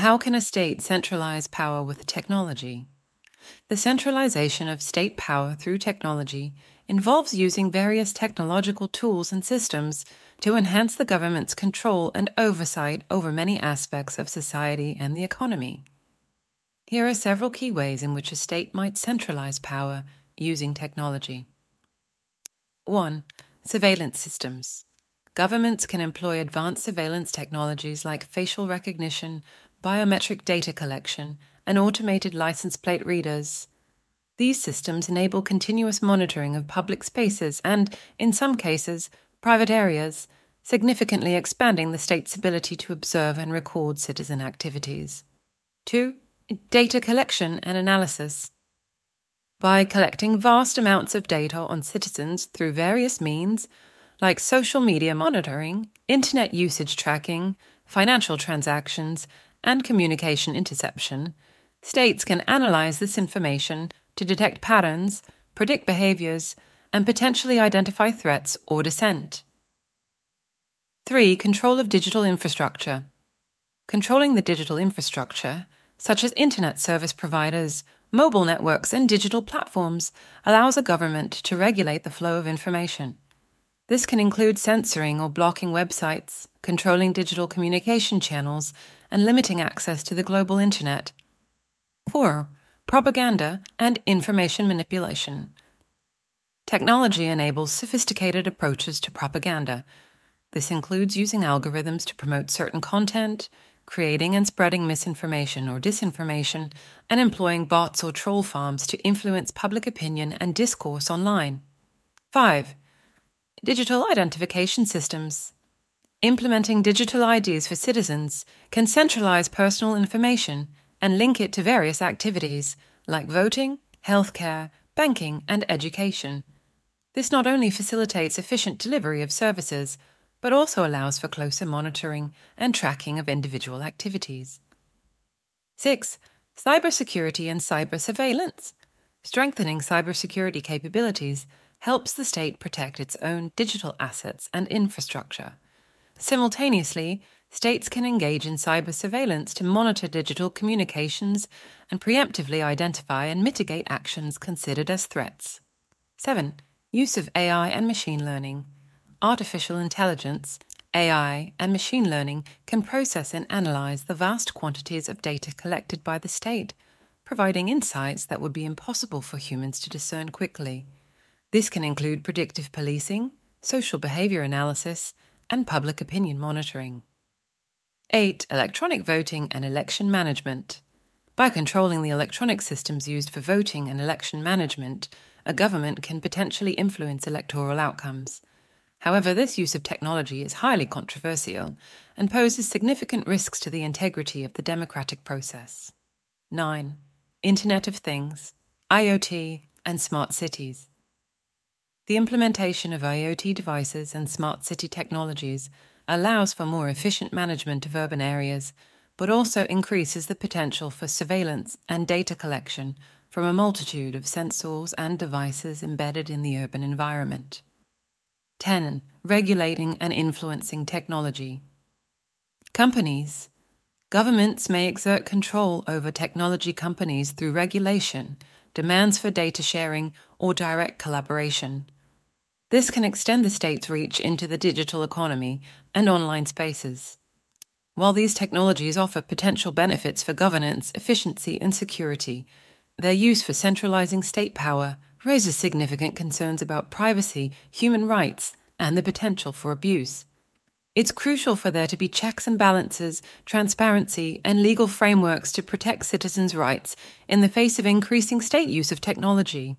How can a state centralize power with technology? The centralization of state power through technology involves using various technological tools and systems to enhance the government's control and oversight over many aspects of society and the economy. Here are several key ways in which a state might centralize power using technology. 1. Surveillance systems. Governments can employ advanced surveillance technologies like facial recognition, biometric data collection, and automated license plate readers. These systems enable continuous monitoring of public spaces and, in some cases, private areas, significantly expanding the state's ability to observe and record citizen activities. 2. Data collection and analysis. By collecting vast amounts of data on citizens through various means, like social media monitoring, internet usage tracking, financial transactions, and communication interception, states can analyze this information to detect patterns, predict behaviors, and potentially identify threats or dissent. 3. Control of digital infrastructure. Controlling the digital infrastructure, such as internet service providers, mobile networks, and digital platforms, allows a government to regulate the flow of information. This can include censoring or blocking websites, controlling digital communication channels, and limiting access to the global internet. 4. Propaganda and information manipulation. Technology enables sophisticated approaches to propaganda. This includes using algorithms to promote certain content, creating and spreading misinformation or disinformation, and employing bots or troll farms to influence public opinion and discourse online. 5. Digital identification systems. Implementing digital IDs for citizens can centralize personal information and link it to various activities like voting, healthcare, banking, and education. This not only facilitates efficient delivery of services, but also allows for closer monitoring and tracking of individual activities. 6. Cybersecurity and cyber surveillance. Strengthening cybersecurity capabilities helps the state protect its own digital assets and infrastructure. Simultaneously, states can engage in cyber surveillance to monitor digital communications and preemptively identify and mitigate actions considered as threats. 7. Use of AI and machine learning. Artificial intelligence, AI, and machine learning can process and analyze the vast quantities of data collected by the state, providing insights that would be impossible for humans to discern quickly. This can include predictive policing, social behavior analysis, and public opinion monitoring. 8. Electronic voting and election management. By controlling the electronic systems used for voting and election management, a government can potentially influence electoral outcomes. However, this use of technology is highly controversial and poses significant risks to the integrity of the democratic process. 9. Internet of Things, IoT, and Smart Cities. The implementation of IoT devices and smart city technologies allows for more efficient management of urban areas, but also increases the potential for surveillance and data collection from a multitude of sensors and devices embedded in the urban environment. 10. Regulating and influencing technology. Companies. Governments may exert control over technology companies through regulation, demands for data sharing, or direct collaboration. This can extend the state's reach into the digital economy and online spaces. While these technologies offer potential benefits for governance, efficiency, and security, their use for centralizing state power raises significant concerns about privacy, human rights, and the potential for abuse. It's crucial for there to be checks and balances, transparency, and legal frameworks to protect citizens' rights in the face of increasing state use of technology.